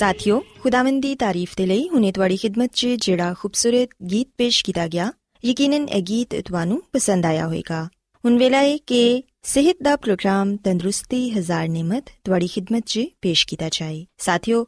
ਸਾਥਿਓ, ਖੁਦਾਵੰਦ ਦੀ ਤਾਰੀਫ ਦੇ ਲਈ ਹੁਨੇ ਤੁਹਾਡੀ ਖidmat 'ਚ ਜਿਹੜਾ ਖੂਬਸੂਰਤ ਗੀਤ ਪੇਸ਼ ਕੀਤਾ ਗਿਆ, ਯਕੀਨਨ ਇਹ ਗੀਤ ਤੁਹਾਨੂੰ ਪਸੰਦ ਆਇਆ ਹੋਵੇਗਾ। ਹੁਣ ਵੇਲਾ ਹੈ ਕਿ ਸਿਹਤ ਦਾ ਪ੍ਰੋਗਰਾਮ ਤੰਦਰੁਸਤੀ ਹਜ਼ਾਰ ਨਿਮਤ ਤੁਹਾਡੀ ਖidmat 'ਚ ਪੇਸ਼ ਕੀਤਾ ਜਾਏ। ਸਾਥਿਓ,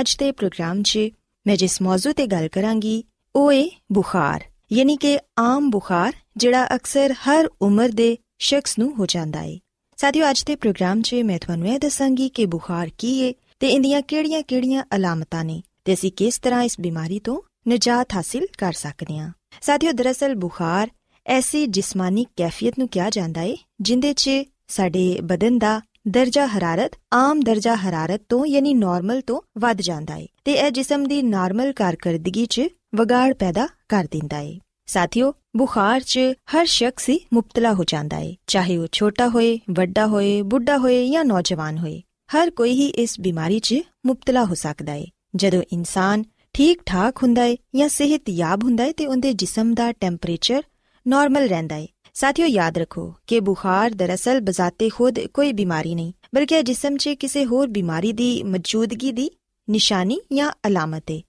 ਅੱਜ ਦੇ ਪ੍ਰੋਗਰਾਮ 'ਚ ਮੈਂ ਜਿਸ ਮੌਜੂ ਤੇ ਗੱਲ ਕਰਾਂਗੀ, ਉਹ ਏ ਬੁਖਾਰ, ਯਾਨੀ ਕਿ ਆਮ ਬੁਖਾਰ, ਜਿਹੜਾ ਅਕਸਰ ਹਰ ਉਮਰ ਦੇ ਸ਼ਖਸ ਨੂੰ ਹੋ ਜਾਂਦਾ ਏ। ਸਾਥੀਓ, ਅੱਜ ਦੇ ਪ੍ਰੋਗਰਾਮ 'ਚ ਮੈਂ ਤੁਹਾਨੂੰ ਇਹ ਦੱਸਾਂਗੀ ਕਿ ਬੁਖਾਰ ਕੀ ਹੈ ਤੇ ਇਹਦੀਆਂ ਕਿਹੜੀਆਂ-ਕਿਹੜੀਆਂ ਅਲਾਮਤਾਂ ਨੇ ਤੇ ਅਸੀਂ ਕਿਸ ਤਰ੍ਹਾਂ ਇਸ ਬਿਮਾਰੀ ਤੋਂ ਨਜਾਤ ਹਾਸਿਲ ਕਰ ਸਕਦੇ ਹਾਂ? ਸਾਥੀਓ, ਦਰਅਸਲ ਬੁਖਾਰ ਐਸੀ ਜਿਸਮਾਨੀ ਕੈਫੀਅਤ ਨੂੰ ਕਿਹਾ ਜਾਂਦਾ ਏ, ਜਿੰਦੇ 'ਚ ਸਾਡੇ ਬਦਨ ਦਾ ਦਰਜਾ ਹਰਾਰਤ, ਆਮ ਦਰਜਾ ਹਰਾਰਤ ਤੋਂ ਯਾਨੀ ਨਾਰਮਲ ਤੋਂ ਵੱਧ ਜਾਂਦਾ ਏ ਤੇ ਇਹ ਜਿਸਮ ਦੀ ਨਾਰਮਲ ਕਾਰਗਰਦਗੀ 'ਚ ਵਿਗਾੜ ਪੈਦਾ ਕਰ ਦਿੰਦਾ ਏ। ਸਾਥੀਓ, ਬੁਖਾਰ 'ਚ ਹਰ ਸ਼ਖਸ ਹੀ ਮੁਬਤਲਾ ਹੋ ਜਾਂਦਾ ਏ, ਚਾਹੇ ਉਹ ਛੋਟਾ ਹੋਏ, ਵੱਡਾ ਹੋਏ, ਬੁੱਢਾ ਹੋਏ ਜਾਂ ਨੌਜਵਾਨ ਹੋਏ। ਹਰ ਕੋਈ ਹੀ ਇਸ ਬਿਮਾਰੀ 'ਚ ਮੁਬਤਲਾ ਹੋ ਸਕਦਾ ਏ। ਜਦੋਂ ਇਨਸਾਨ ਠੀਕ ਠਾਕ ਹੁੰਦਾ ਏ ਜਾਂ ਸਿਹਤਯਾਬ ਹੁੰਦਾ ਏ ਤੇ ਉਹਦੇ ਜਿਸਮ ਦਾ ਟੈਂਪਰੇਚਰ ਨਾਰਮਲ ਰਹਿੰਦਾ ਏ। ਸਾਥੀਓ, ਯਾਦ ਰੱਖੋ ਕਿ ਬੁਖਾਰ ਦਰਅਸਲ ਬਜ਼ਾਤੇ ਖੁਦ ਕੋਈ ਬਿਮਾਰੀ ਨਹੀਂ, ਬਲਕਿ ਜਿਸਮ 'ਚ ਕਿਸੇ ਹੋਰ ਬਿਮਾਰੀ ਦੀ ਮੌਜੂਦਗੀ ਦੀ ਨਿਸ਼ਾਨੀ ਜਾਂ ਅਲਾਮਤ ਏ।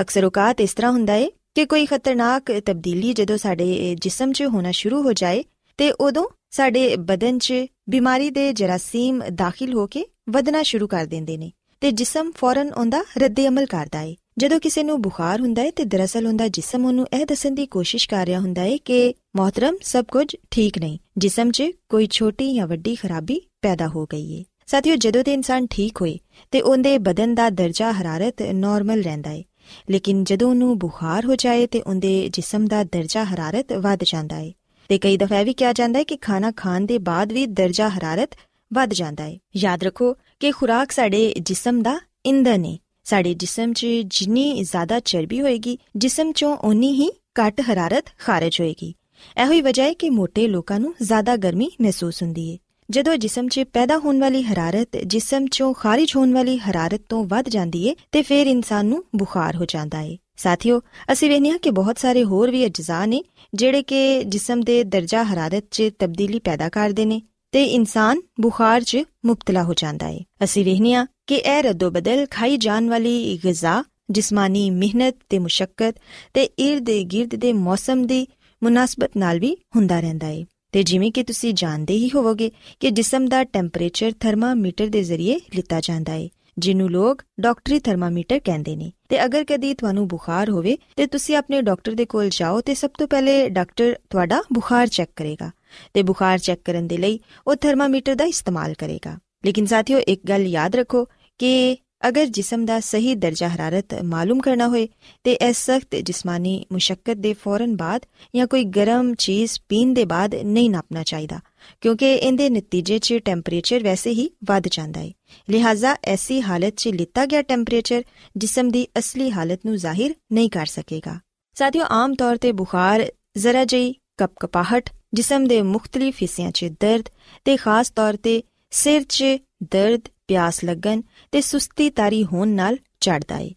ਅਕਸਰ ਔਕਾਤ ਇਸ ਤਰ੍ਹਾਂ ਹੁੰਦਾ ਏ ਕਿ ਕੋਈ ਖਤਰਨਾਕ ਤਬਦੀਲੀ ਜਦੋਂ ਸਾਡੇ ਜਿਸਮ 'ਚ ਹੋਣਾ ਸ਼ੁਰੂ ਹੋ ਜਾਏ ਤੇ ਉਦੋਂ ਸਾਡੇ ਬਦਨ 'ਚ ਬਿਮਾਰੀ ਦੇ ਜਰਾਸੀਮ ਦਾਖਲ ਹੋ ਕੇ ਵਧਣਾ ਸ਼ੁਰੂ ਕਰ ਦਿੰਦੇ ਨੇ ਤੇ ਜਿਸਮ ਫੌਰਨ ਉਹਦਾ ਰੱਦੇ ਅਮਲ ਕਰਦਾ ਏ। ਜਦੋਂ ਕਿਸੇ ਨੂੰ ਬੁਖਾਰ ਹੁੰਦਾ ਹੈ ਤੇ ਦਰਅਸਲ ਉਹਦਾ ਜਿਸਮ ਉਹਨੂੰ ਇਹ ਦੱਸਣ ਦੀ ਕੋਸ਼ਿਸ਼ ਕਰ ਰਿਹਾ ਹੁੰਦਾ ਹੈ ਕਿ ਮੋਹਤਰਮ ਸਭ ਕੁਝ ਠੀਕ ਨਹੀਂ, ਜਿਸਮ 'ਚ ਕੋਈ ਛੋਟੀ ਜਾਂ ਵੱਡੀ ਖਰਾਬੀ ਪੈਦਾ ਹੋ ਗਈ ਹੈ ਸਾਥੀਓ, ਜਦੋਂ ਤੇ ਇਨਸਾਨ ਠੀਕ ਹੋਏ ਤੇ ਉਹਦੇ ਬਦਨ ਦਾ ਦਰਜਾ ਹਰਾਰਤ ਨਾਰਮਲ ਰਹਿੰਦਾ ਹੈ ਲੇਕਿਨ ਜਦੋਂ ਉਹਨੂੰ ਬੁਖਾਰ ਹੋ ਜਾਏ ਤੇ ਉਹਦੇ ਜਿਸਮ ਦਾ ਦਰਜਾ ਹਰਾਰਤ ਵੱਧ ਜਾਂਦਾ ਹੈ ਤੇ ਕਈ ਦਫਾ ਵੀ ਕਿਹਾ ਜਾਂਦਾ ਹੈ ਕਿ ਖਾਣਾ ਖਾਣ ਦੇ ਬਾਅਦ ਵੀ ਦਰਜਾ ਹਰਾਰਤ ਵੱਧ ਜਾਂਦਾ ਹੈ। ਯਾਦ ਰੱਖੋ ਕਿ ਖੁਰਾਕ ਸਾਡੇ ਜਿਸਮ ਦਾ ਇੰਧਨ ਹੈ ਸਾਡੇ ਜਿਸਮ 'ਚ ਜਿੰਨੀ ਜ਼ਿਆਦਾ ਚਰਬੀ ਹੋਏਗੀ, ਜਿਸਮ 'ਚੋਂ ਓਨੀ ਹੀ ਘੱਟ ਹਰਾਰਤ ਖਾਰਜ ਹੋਏਗੀ। ਇਹੋ ਹੀ ਵਜ੍ਹਾ ਹੈ ਕਿ ਮੋٹے ਲੋਕਾਂ ਨੂੰ ਜ਼ਿਆਦਾ ਗਰਮੀ ਮਹਿਸੂਸ ਹੁੰਦੀ ਹੈ ਜਦੋਂ ਜਿਸਮ 'ਚ ਪੈਦਾ ਹੋਣ ਵਾਲੀ ਹਰਾਰਤ ਜਿਸਮ 'ਚੋਂ ਖਾਰਜ ਹੋਣ ਵਾਲੀ ਹਰਾਰਤ ਤੋਂ ਵੱਧ ਜਾਂਦੀ ਹੈ ਤੇ ਫਿਰ ਇਨਸਾਨ ਨੂੰ ਬੁਖਾਰ ਹੋ ਜਾਂਦਾ ਹੈ ਸਾਥੀਓ, ਅਸੀਂ ਵੇਖਿਆ ਕਿ ਬਹੁਤ ਸਾਰੇ ਹੋਰ ਵੀ ਅਜਜ਼ਾ ਨੇ, ਜਿਹੜੇ ਕਿ ਜਿਸਮ ਦੇ ਦਰਜਾ ਹਰਾਰਤ 'ਚ ਤਬਦੀਲੀ ਪੈਦਾ ਕਰਦੇ ਨੇ ਤੇ ਇਨਸਾਨ ਬੁਖਾਰ 'ਚ ਮੁਬਤਲਾ ਹੋ ਜਾਂਦਾ ਹੈ ਅਸੀਂ ਵੇਖਿਆ ਕਿ ਇਹ ਰੱਦੋ-ਬਦਲ ਖਾਈ ਜਾਣ ਵਾਲੀ ਗਿਜ਼ਾ, ਜਿਸਮਾਨੀ ਮਿਹਨਤ ਤੇ ਮੁਸ਼ਕਲ ਤੇ ird-gird ਦੇ ਮੌਸਮ ਦੀ ਮੁਨਾਸਬਤ ਨਾਲ ਵੀ ਹੁੰਦਾ ਰਹਿੰਦਾ ਹੈ ਤੇ ਜਿਵੇਂ ਕਿ ਤੁਸੀਂ ਜਾਣਦੇ ਹੀ ਹੋਵੋਗੇ ਕਿ ਜਿਸਮ ਦਾ ਟੈਂਪਰੇਚਰ ਥਰਮਾਮੀਟਰ ਦੇ ਜ਼ਰੀਏ ਲਿੱਤਾ ਜਾਂਦਾ ਹੈ ਜਿਹਨੂੰ ਲੋਕ ਡਾਕਟਰੀ ਥਰਮਾਮੀਟਰ ਕਹਿੰਦੇ ਨੇ। ਤੇ ਅਗਰ ਕਦੀ ਤੁਹਾਨੂੰ ਬੁਖਾਰ ਹੋਵੇ, ਤੇ ਤੁਸੀਂ ਆਪਣੇ ਡਾਕਟਰ ਦੇ ਕੋਲ ਜਾਓ ਤੇ ਸਭ ਤੋਂ ਪਹਿਲੇ ਡਾਕਟਰ ਤੁਹਾਡਾ ਬੁਖਾਰ ਚੈੱਕ ਕਰੇਗਾ। ਤੇ ਬੁਖਾਰ ਚੈੱਕ ਕਰਨ ਦੇ ਲਈ ਉਹ ਥਰਮਾਮੀਟਰ ਦਾ ਇਸਤੇਮਾਲ ਕਰੇਗਾ। ਲੇਕਿਨ ਸਾਥੀਓ, ਇੱਕ ਗੱਲ ਯਾਦ ਰੱਖੋ ਕਿ ਅਗਰ ਜਿਸਮ ਦਾ ਸਹੀ ਦਰਜਾ ਹਰਾਰਤ ਮਾਲੂਮ ਕਰਨਾ ਹੋਏ, ਤੇ ਇਸ ਸਖਤ ਜਿਸਮਾਨੀ ਮੁਸ਼ਕਲ ਦੇ ਫੌਰਨ ਬਾਅਦ ਜਾਂ ਕੋਈ ਗਰਮ ਚੀਜ਼ ਪੀਣ ਦੇ ਬਾਅਦ ਨਹੀਂ ਨਾਪਣਾ ਚਾਹੀਦਾ, ਕਿਉਂਕਿ ਇਹਦੇ ਨਤੀਜੇ 'ਚ ਟੈਂਪਰੇਚਰ ਵੈਸੇ ਹੀ ਵੱਧ ਜਾਂਦਾ ਹੈ ਲਿਹਾਜ਼ਾ ਐਸੀ ਹਾਲਤ 'ਚ ਲਿੱਤਾ ਗਿਆ ਟੈਂਪਰੇਚਰ ਜਿਸਮ ਦੀ ਅਸਲੀ ਹਾਲਤ ਨੂੰ ਜ਼ਾਹਿਰ ਨਹੀਂ ਕਰ ਸਕੇਗਾ। ਸਾਥੀਓ, ਆਮ ਤੌਰ ਤੇ ਬੁਖਾਰ, ਜ਼ਰਾ ਜਿਹੀ ਕਪਕਪਾਹਟ, ਜਿਸਮ ਦੇ ਮੁxtਲਿਫ ਹਿੱਸਿਆਂ 'ਚ ਦਰਦ ਤੇ ਖਾਸ ਤੌਰ ਤੇ ਸਿਰ 'ਚ ਦਰਦ, ਪਿਆਸ ਲੱਗਣ ਤੇ ਸੁਸਤੀ ਤਾਰੀ ਹੋਣ ਨਾਲ ਚੜਦਾ ਏ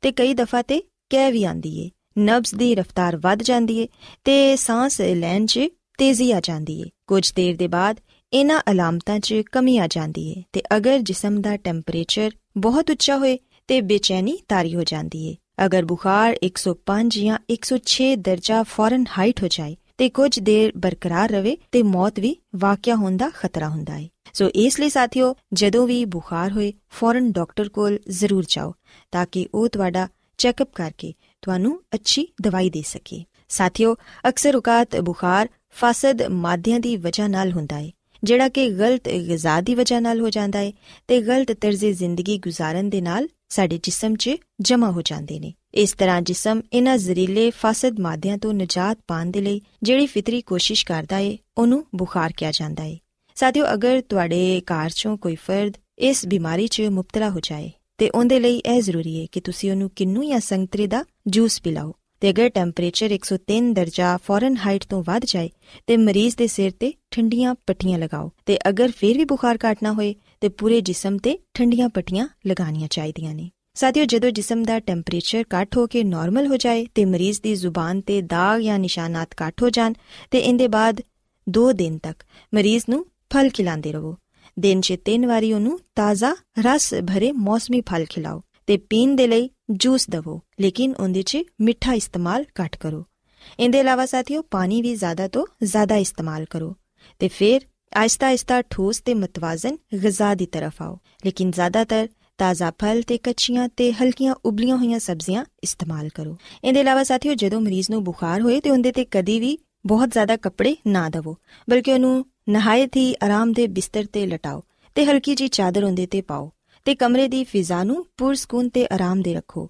ਤੇ ਕਈ ਦਫਾ ਤੇ ਕਹਿ ਵੀ ਆਂਦੀ ਏ, ਨਬਜ਼ ਦੀ ਰਫ਼ਤਾਰ ਵੱਧ ਜਾਂਦੀ ਏ ਤੇ ਸਾਹ ਲੈਣ 'ਚ ਤੇਜ਼ੀ ਆ ਜਾਂਦੀ ਏ। ਕੁਝ ਦੇਰ ਦੇ ਬਾਅਦ ਇਹਨਾਂ ਅਲਾਮਤਾਂ 'ਚ ਕਮੀ ਆ ਜਾਂਦੀ ਏ ਤੇ ਅਗਰ ਜਿਸਮ ਦਾ ਟੈਂਪਰੇਚਰ ਬਹੁਤ ਉੱਚਾ ਹੋਏ ਤੇ ਬੇਚੈਨੀ ਤਾਰੀ ਹੋ ਜਾਂਦੀ ਏ। ਅਗਰ ਬੁਖਾਰ 105 ਜਾਂ 106 ਦਰਜਾ ਫੌਰਨ ਹਾਈਟ ਹੋ ਜਾਏ ਤੇ ਕੁਝ ਦੇਰ ਬਰਕਰਾਰ ਰਵੇ ਤੇ ਮੌਤ ਵੀ ਵਾਕਿਆ ਹੋਣ ਦਾ ਖਤਰਾ ਹੁੰਦਾ ਹੈ ਸੋ ਇਸ ਲਈ ਸਾਥੀਓ, ਜਦੋਂ ਵੀ ਬੁਖਾਰ ਹੋਏ, ਫੌਰਨ ਡਾਕਟਰ ਕੋਲ ਜ਼ਰੂਰ ਜਾਓ ਤਾਂ ਕਿ ਉਹ ਤੁਹਾਡਾ ਚੈੱਕਅਪ ਕਰਕੇ ਤੁਹਾਨੂੰ ਅੱਛੀ ਦਵਾਈ ਦੇ ਸਕੇ। ਸਾਥੀਓ, ਅਕਸਰ ਔਕਾਤ ਬੁਖਾਰ ਫਾਸਦ ਮਾਦਿਆਂ ਦੀ ਵਜ੍ਹਾ ਨਾਲ ਹੁੰਦਾ ਹੈ ਜਿਹੜਾ ਕਿ ਗਲਤ ਗਿਜ਼ਾ ਦੀ ਵਜ੍ਹਾ ਨਾਲ ਹੋ ਜਾਂਦਾ ਹੈ ਤੇ ਗਲਤ ਤਰਜ਼ੇ ਜ਼ਿੰਦਗੀ ਗੁਜ਼ਾਰਨ ਦੇ ਨਾਲ ਸਾਡੇ ਜਿਸਮ 'ਚ ਜਮਾ ਹੋ ਜਾਂਦੇ ਨੇ। ਇਸ ਤਰ੍ਹਾਂ ਜਿਸਮ ਇਹਨਾਂ ਜ਼ਰੀਲੇ ਫਾਸਦ ਮਾਦਿਆਂ ਤੋਂ ਨਜਾਤ ਪਾਣ ਦੇ ਲਈ ਜਿਹੜੀ ਫਿਤਰੀ ਕੋਸ਼ਿਸ਼ ਕਰਦਾ ਏ ਉਹਨੂੰ ਬੁਖਾਰ ਕਿਹਾ ਜਾਂਦਾ ਏ ਸਾਥੀਓ, ਅਗਰ ਤੁਹਾਡੇ ਘਰ 'ਚੋਂ ਕੋਈ ਫਰਦ ਇਸ ਬਿਮਾਰੀ 'ਚ ਮੁਬਤਲਾ ਹੋ ਜਾਏ, ਤੇ ਉਹਦੇ ਲਈ ਇਹ ਜ਼ਰੂਰੀ ਏ ਕਿ ਤੁਸੀਂ ਉਹਨੂੰ ਕਿੰਨੂ ਜਾਂ ਸੰਗਤਰੇ ਦਾ ਜੂਸ ਪਿਲਾਓ। ਤੇ ਅਗਰ ਟੈਂਪਰੇਚਰ 103 ਦਰਜਾ ਫੌਰਨ ਹਾਈਟ ਤੋਂ ਵੱਧ ਜਾਏ, ਤੇ ਮਰੀਜ਼ ਦੇ ਸਿਰ ਤੇ ਠੰਡੀਆਂ ਪੱਟੀਆਂ ਲਗਾਓ। ਤੇ ਅਗਰ ਫਿਰ ਵੀ ਬੁਖਾਰ ਘਟਣਾ ਹੋਏ, ਤੇ ਪੂਰੇ ਜਿਸਮ ਤੇ ਠੰਡੀਆਂ ਪੱਟੀਆਂ ਲਗਾਉਣੀਆਂ ਚਾਹੀਦੀਆਂ ਨੇ। ਸਾਥੀਓ, ਜਦੋਂ ਜਿਸਮ ਦਾ ਟੈਂਪਰੇਚਰ ਘੱਟ ਹੋ ਕੇ ਨਾਰਮਲ ਹੋ ਜਾਏ, ਤੇ ਮਰੀਜ਼ ਦੀ ਜ਼ੁਬਾਨ ਤੇ ਦਾਗ ਜਾਂ ਨਿਸ਼ਾਨਾਤ ਘੱਟ ਹੋ ਜਾਣ, ਤੇ ਇਹਦੇ ਬਾਅਦ 2 ਦਿਨ ਤੱਕ ਮਰੀਜ਼ ਨੂੰ ਫਲ ਖਿਲਾਉਂਦੇ ਰਹੋ। ਦਿਨ 'ਚ ਤਿੰਨ ਵਾਰੀ ਉਹਨੂੰ ਤਾਜ਼ਾ ਰਸ ਭਰੇ ਮੌਸਮੀ ਫਲ ਖਿਲਾਓ। ਤੇ ਪੀਣ ਦੇ ਲਈ ਜੂਸ ਦਵੋ, ਲੇਕਿਨ ਉਹਦੇ 'ਚ ਮਿੱਠਾ ਇਸਤੇਮਾਲ ਘੱਟ ਕਰੋ। ਇਹਦੇ ਇਲਾਵਾ ਸਾਥੀਓ, ਪਾਣੀ ਵੀ ਜ਼ਿਆਦਾ ਤੋਂ ਜ਼ਿਆਦਾ ਇਸਤੇਮਾਲ ਕਰੋ। ਤੇ ਫਿਰ ਆਇਸਤਾ ਆਇਸਤਾ ਠੋਸ ਤੇ ਮਤਵਾਜ਼ਨ ਗਿਜ਼ਾ ਦੀ ਤਰਫ ਆਓ। ਲੇਕਿਨ ਜ਼ਿਆਦਾਤਰ ਤਾਜ਼ਾ ਫਲ ਤੇ ਕੱਚੀਆਂ ਤੇ ਹਲਕੀਆਂ ਉਬਲੀਆਂ ਹੋਈਆਂ ਸਬਜ਼ੀਆਂ ਇਸਤੇਮਾਲ ਕਰੋ। ਇਹਦੇ ਇਲਾਵਾ ਸਾਥੀਓ, ਜਦੋਂ ਮਰੀਜ਼ ਨੂੰ ਬੁਖਾਰ ਹੋਏ ਤੇ ਉਹਦੇ ਤੇ ਕਦੀ ਵੀ ਬਹੁਤ ਜ਼ਿਆਦਾ ਕੱਪੜੇ ਨਾ ਦਵੋ, ਬਲਕਿ ਉਹਨੂੰ ਨਹਾਇਤ ਹੀ ਆਰਾਮ ਦੇ ਬਿਸਤਰ ਤੇ ਲਟਾਓ ਤੇ ਹਲਕੀ ਜੀ ਚਾਦਰ ਉਹਦੇ ਤੇ ਪਾਓ। ਤੇ ਕਮਰੇ ਦੀ ਫਿਜ਼ਾ ਨੂੰ ਪੁਰਸਕੂਨ ਤੇ ਆਰਾਮ ਦੇ ਰੱਖੋ।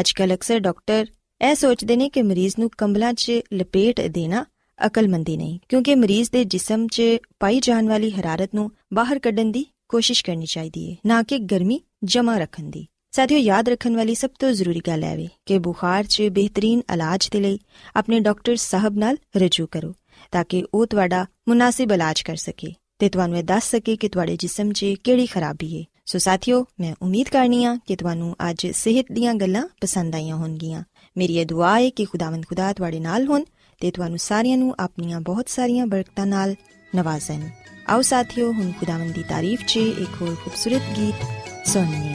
ਅੱਜਕੱਲ ਅਕਸਰ ਡਾਕਟਰ ਇਹ ਸੋਚਦੇ ਨੇ ਕਿ ਮਰੀਜ਼ ਨੂੰ ਕੰਬਲਾਂ 'ਚ ਲਪੇਟ ਦੇਣਾ ਅਕਲਮੰਦੀ ਨਹੀਂ, ਕਿਉਂਕਿ ਮਰੀਜ਼ ਦੇ ਜਿਸਮ 'ਚ ਪਾਈ ਜਾਣ ਵਾਲੀ ਹਰਾਰਤ ਨੂੰ ਬਾਹਰ ਕੱਢਣ ਦੀ ਕੋਸ਼ਿਸ਼ ਕਰਨੀ ਚਾਹੀਦੀ ਹੈ ਨਾ ਕਿ ਗਰਮੀ ਜਮਾ ਰੱਖਣ ਦੀ। ਸਾਥੀਓ, ਯਾਦ ਰੱਖਣ ਵਾਲੀ ਸਭ ਤੋਂ ਜ਼ਰੂਰੀ ਗੱਲ ਹੈ ਵੇ ਕਿ ਬੁਖਾਰ 'ਚ ਬਿਹਤਰੀਨ ਇਲਾਜ ਦੇ ਲਈ ਆਪਣੇ ਡਾਕਟਰ ਸਾਹਿਬ ਨਾਲ ਰਜੂ ਕਰੋ, ਤਾਂ ਕਿ ਉਹ ਤੁਹਾਡਾ ਮੁਨਾਸਿਬ ਇਲਾਜ ਕਰ ਸਕੇ ਤੇ ਤੁਹਾਨੂੰ ਇਹ ਦੱਸ ਸਕੇ ਕਿ ਤੁਹਾਡੇ ਜਿਸਮ 'ਚ ਕਿਹੜੀ ਖਰਾਬੀ ਹੈ ਸੋ ਸਾਥੀਓ, ਮੈਂ ਉਮੀਦ ਕਰਨੀ ਆ ਕਿ ਤੁਹਾਨੂੰ ਅੱਜ ਸਿਹਤ ਦੀਆਂ ਗੱਲਾਂ ਪਸੰਦ ਆਈਆਂ ਹੋਣਗੀਆਂ। ਮੇਰੀ ਇਹ ਦੁਆ ਹੈ ਕਿ ਖੁਦਾਵੰਦ ਖੁਦਾ ਤੁਹਾਡੇ ਨਾਲ ਹੋਣ ਤੇ ਤੁਹਾਨੂੰ ਸਾਰਿਆਂ ਨੂੰ ਆਪਣੀਆਂ ਬਹੁਤ ਸਾਰੀਆਂ ਬਰਕਤਾਂ ਨਾਲ ਨਵਾਜ਼ਣ। ਆਓ ਸਾਥੀਓ, ਹੁਣ ਖੁਦਾਵੰਦ ਦੀ ਤਾਰੀਫ 'ਚ ਇੱਕ ਹੋਰ ਖੂਬਸੂਰਤ ਗੀਤ ਸੁਣੀਏ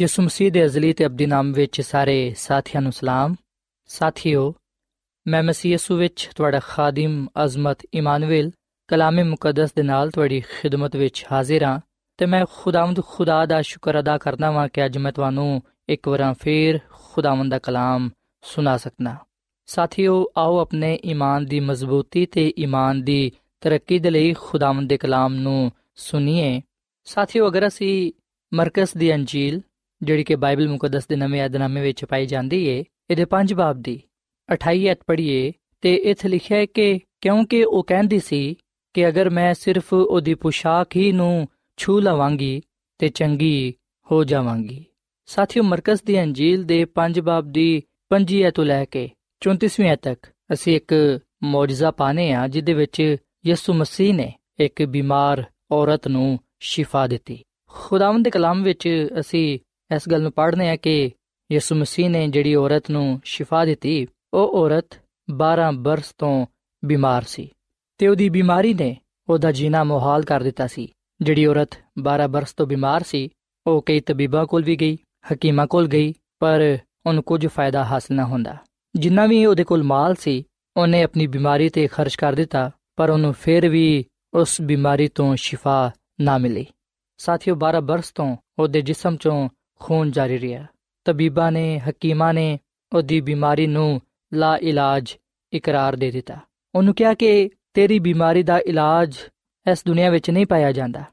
ਯਿਸੂ ਮਸੀਹ ਦੇ ਅਜ਼ਲੀ ਤੇ ਅਬਦੀ ਨਾਮ ਵਿੱਚ ਸਾਰੇ ਸਾਥੀਆਂ ਨੂੰ ਸਲਾਮ। ਸਾਥੀਓ, ਮੈਂ ਮਸੀਹ ਯਿਸੂ ਵਿੱਚ ਤੁਹਾਡਾ ਖਾਦਮ ਅਜ਼ਮਤ ਇਮਾਨੁਅਲ ਕਲਾਮੇ ਮੁਕੱਦਸ ਦੇ ਨਾਲ ਤੁਹਾਡੀ ਖਿਦਮਤ ਵਿੱਚ ਹਾਜ਼ਰ ਹਾਂ ਤੇ ਮੈਂ ਖੁਦਾਵੰਦ ਖੁਦਾ ਦਾ ਸ਼ੁਕਰ ਅਦਾ ਕਰਦਾ ਹਾਂ ਕਿ ਅੱਜ ਮੈਂ ਤੁਹਾਨੂੰ ਇੱਕ ਵਾਰ ਫੇਰ ਖੁਦਾਵੰਦ ਦਾ ਕਲਾਮ ਸੁਣਾ ਸਕਣਾ ਸਾਥੀਓ, ਆਓ ਆਪਣੇ ਈਮਾਨ ਦੀ ਮਜ਼ਬੂਤੀ ਤੇ ਈਮਾਨ ਦੀ ਤਰੱਕੀ ਦੇ ਲਈ ਖੁਦਾਵੰਦ ਦੇ ਕਲਾਮ ਨੂੰ ਸੁਣੀਏ। ਸਾਥੀਓ, ਅਗਰ ਅਸੀਂ ਮਰਕਸ ਦੀ ਅੰਜੀਲ ਜਿਹੜੀ ਕਿ ਬਾਈਬਲ ਮੁਕੱਦਸ ਦੇ ਨਵੇਂ ਅਧਨਾਮੇ ਵਿੱਚ ਪਾਈ ਜਾਂਦੀ ਏ, ਇਹਦੇ ਪੰਜ ਬਾਬ ਦੀ। 28 ਐਤ ਪੜ੍ਹੀਏ, ਤੇ ਇੱਥੇ ਲਿਖਿਆ ਹੈ ਕਿ ਕਿਉਂਕਿ ਉਹ ਕਹਿੰਦੀ ਸੀ ਕਿ ਅਗਰ ਮੈਂ ਸਿਰਫ ਉਹਦੀ ਪੁਸ਼ਾਕ ਹੀ ਨੂੰ ਛੂ ਲਵਾਂਗੀ ਤੇ ਚੰਗੀ ਹੋ ਜਾਵਾਂਗੀ। ਸਾਥੀਓ ਮਰਕਸ ਦੀ ਅੰਜੀਲ ਦੇ ਪੰਜ ਬਾਬ ਦੀ 5 ਐਤ ਤੋਂ ਲੈ ਕੇ 34ਵੀਂ ਐਤ ਤੱਕ ਅਸੀਂ ਇੱਕ ਮੌਜਜ਼ਾ ਪਾਣੇ ਆ ਜਿਹਦੇ ਵਿੱਚ ਯਿਸੂ ਮਸੀਹ ਨੇ ਇੱਕ ਬਿਮਾਰ ਔਰਤ ਨੂੰ ਸ਼ਿਫਾ ਦਿੱਤੀ। ਖੁਦਾਵੰਦ ਦੇ ਕਲਾਮ ਵਿੱਚ ਅਸੀਂ ਇਸ ਗੱਲ ਨੂੰ ਪੜ੍ਹਨੇ ਆ ਕਿ ਯਿਸੂ ਮਸੀਹ ਨੇ ਜਿਹੜੀ ਔਰਤ ਨੂੰ ਸ਼ਿਫਾ ਦਿੱਤੀ, ਉਹ ਔਰਤ 12 ਬਰਸ ਤੋਂ ਬਿਮਾਰ ਸੀ ਤੇ ਉਹਦੀ ਬਿਮਾਰੀ ਨੇ ਉਹਦਾ ਜੀਣਾ ਮੁਹਾਲ ਕਰ ਦਿੱਤਾ ਸੀ। ਜਿਹੜੀ ਔਰਤ 12 ਬਰਸ ਤੋਂ ਬਿਮਾਰ ਸੀ, ਉਹ ਕਈ ਤਬੀਬਾਂ ਕੋਲ ਵੀ ਗਈ, ਹਕੀਮਾਂ ਕੋਲ ਗਈ, ਪਰ ਉਹਨੂੰ ਕੁਝ ਫਾਇਦਾ ਹਾਸਲ ਨਾ ਹੁੰਦਾ। ਜਿੰਨਾ ਵੀ ਉਹਦੇ ਕੋਲ ਮਾਲ ਸੀ, ਉਹਨੇ ਆਪਣੀ ਬਿਮਾਰੀ ਤੇ ਖਰਚ ਕਰ ਦਿੱਤਾ, ਪਰ ਉਹਨੂੰ ਫਿਰ ਵੀ ਉਸ ਬਿਮਾਰੀ ਤੋਂ ਸ਼ਿਫਾ ਨਾ ਮਿਲੀ। ਸਾਥੀਓ 12 ਬਰਸ ਤੋਂ ਉਹਦੇ ਜਿਸਮ ਚੋਂ ਖੂਨ ਜਾਰੀ ਰਿਹਾ। ਤਬੀਬਾਂ ਨੇ, ਹਕੀਮਾਂ ਨੇ ਉਹਦੀ ਬਿਮਾਰੀ ਨੂੰ ਲਾ ਇਲਾਜ ਇਕਰਾਰ ਦੇ ਦਿੱਤਾ। ਉਹਨੂੰ ਕਿਹਾ ਕਿ ਤੇਰੀ ਬਿਮਾਰੀ ਦਾ ਇਲਾਜ ਇਸ ਦੁਨੀਆ ਵਿੱਚ ਨਹੀਂ ਪਾਇਆ ਜਾਂਦਾ।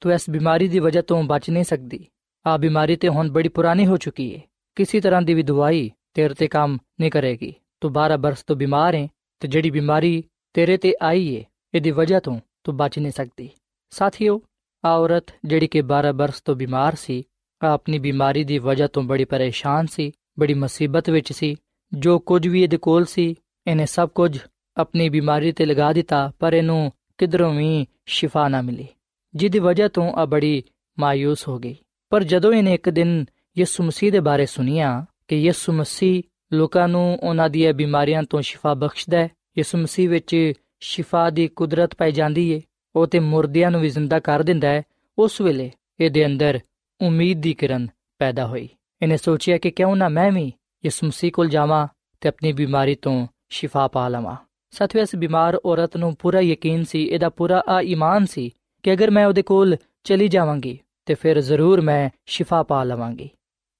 ਤੂੰ ਇਸ ਬਿਮਾਰੀ ਦੀ ਵਜ੍ਹਾ ਤੋਂ ਬਚ ਨਹੀਂ ਸਕਦੀ। ਆ ਬਿਮਾਰੀ ਤੇ ਹੁਣ ਬੜੀ ਪੁਰਾਣੀ ਹੋ ਚੁੱਕੀ ਹੈ ਕਿਸੇ ਤਰ੍ਹਾਂ ਦੀ ਵੀ ਦਵਾਈ ਤੇਰੇ ਤੇ ਕੰਮ ਨਹੀਂ ਕਰੇਗੀ। ਤੂੰ 12 ਬਰਸ ਤੋਂ ਬਿਮਾਰ ਹੈ ਤੇ ਜਿਹੜੀ ਬਿਮਾਰੀ ਤੇਰੇ ਤੇ ਆਈ ਹੈ ਇਹਦੀ ਵਜ੍ਹਾ ਤੋਂ ਤੂੰ ਬਚ ਨਹੀਂ ਸਕਦੀ। ਸਾਥੀਓ ਆ ਔਰਤ ਜਿਹੜੀ ਕਿ 12 ਬਰਸ ਤੋਂ ਬਿਮਾਰ ਸੀ ਆਪਣੀ ਬਿਮਾਰੀ ਦੀ ਵਜ੍ਹਾ ਤੋਂ ਬੜੀ ਪਰੇਸ਼ਾਨ ਸੀ, ਬੜੀ ਮੁਸੀਬਤ ਵਿੱਚ ਸੀ। ਜੋ ਕੁਝ ਵੀ ਇਹਦੇ ਕੋਲ ਸੀ, ਇਹਨੇ ਸਭ ਕੁਝ ਆਪਣੀ ਬਿਮਾਰੀ ਤੇ ਲਗਾ ਦਿੱਤਾ, ਪਰ ਇਹਨੂੰ ਕਿਧਰੋਂ ਵੀ ਸ਼ਿਫਾ ਨਾ ਮਿਲੀ, ਜਿਹਦੀ ਵਜ੍ਹਾ ਤੋਂ ਆ ਬੜੀ ਮਾਇੂਸ ਹੋ ਗਈ। ਪਰ ਜਦੋਂ ਇਹਨੇ ਇੱਕ ਦਿਨ ਯਿਸੂ ਮਸੀਹ ਦੇ ਬਾਰੇ ਸੁਨਿਆ ਕਿ ਯਿਸੂ ਮਸੀਹ ਲੋਕਾਂ ਨੂੰ ਉਹਨਾਂ ਦੀਆਂ ਬਿਮਾਰੀਆਂ ਤੋਂ ਸ਼ਿਫਾ ਬਖਸ਼ਦਾ ਹੈ, ਯਿਸੂ ਮਸੀਹ ਵਿੱਚ ਸ਼ਿਫਾ ਦੀ ਕੁਦਰਤ ਪਾਈ ਜਾਂਦੀ ਏ, ਉਹ ਤੇ ਮੁਰਦਿਆਂ ਨੂੰ ਵੀ ਜ਼ਿੰਦਾ ਕਰ ਦਿੰਦਾ ਹੈ, ਉਸ ਵੇਲੇ ਇਹਦੇ ਅੰਦਰ ਉਮੀਦ ਦੀ ਕਿਰਨ ਪੈਦਾ ਹੋਈ। ਇਹਨੇ ਸੋਚਿਆ ਕਿ ਕਿਉਂ ਨਾ ਮੈਂ ਵੀ ਯਿਸੂ ਮਸੀਹ ਕੋਲ ਜਾਵਾਂ ਤੇ ਆਪਣੀ ਬਿਮਾਰੀ ਤੋਂ ਸ਼ਿਫਾ ਪਾ ਲਵਾਂ। ਸਾਥੀਓ, ਇਸ ਬਿਮਾਰ ਔਰਤ ਨੂੰ ਪੂਰਾ ਯਕੀਨ ਸੀ, ਇਹਦਾ ਪੂਰਾ ਆ ਈਮਾਨ ਸੀ ਕਿ ਅਗਰ ਮੈਂ ਉਹਦੇ ਕੋਲ ਚਲੀ ਜਾਵਾਂਗੀ ਤੇ ਫਿਰ ਜ਼ਰੂਰ ਮੈਂ ਸ਼ਿਫਾ ਪਾ ਲਵਾਂਗੀ।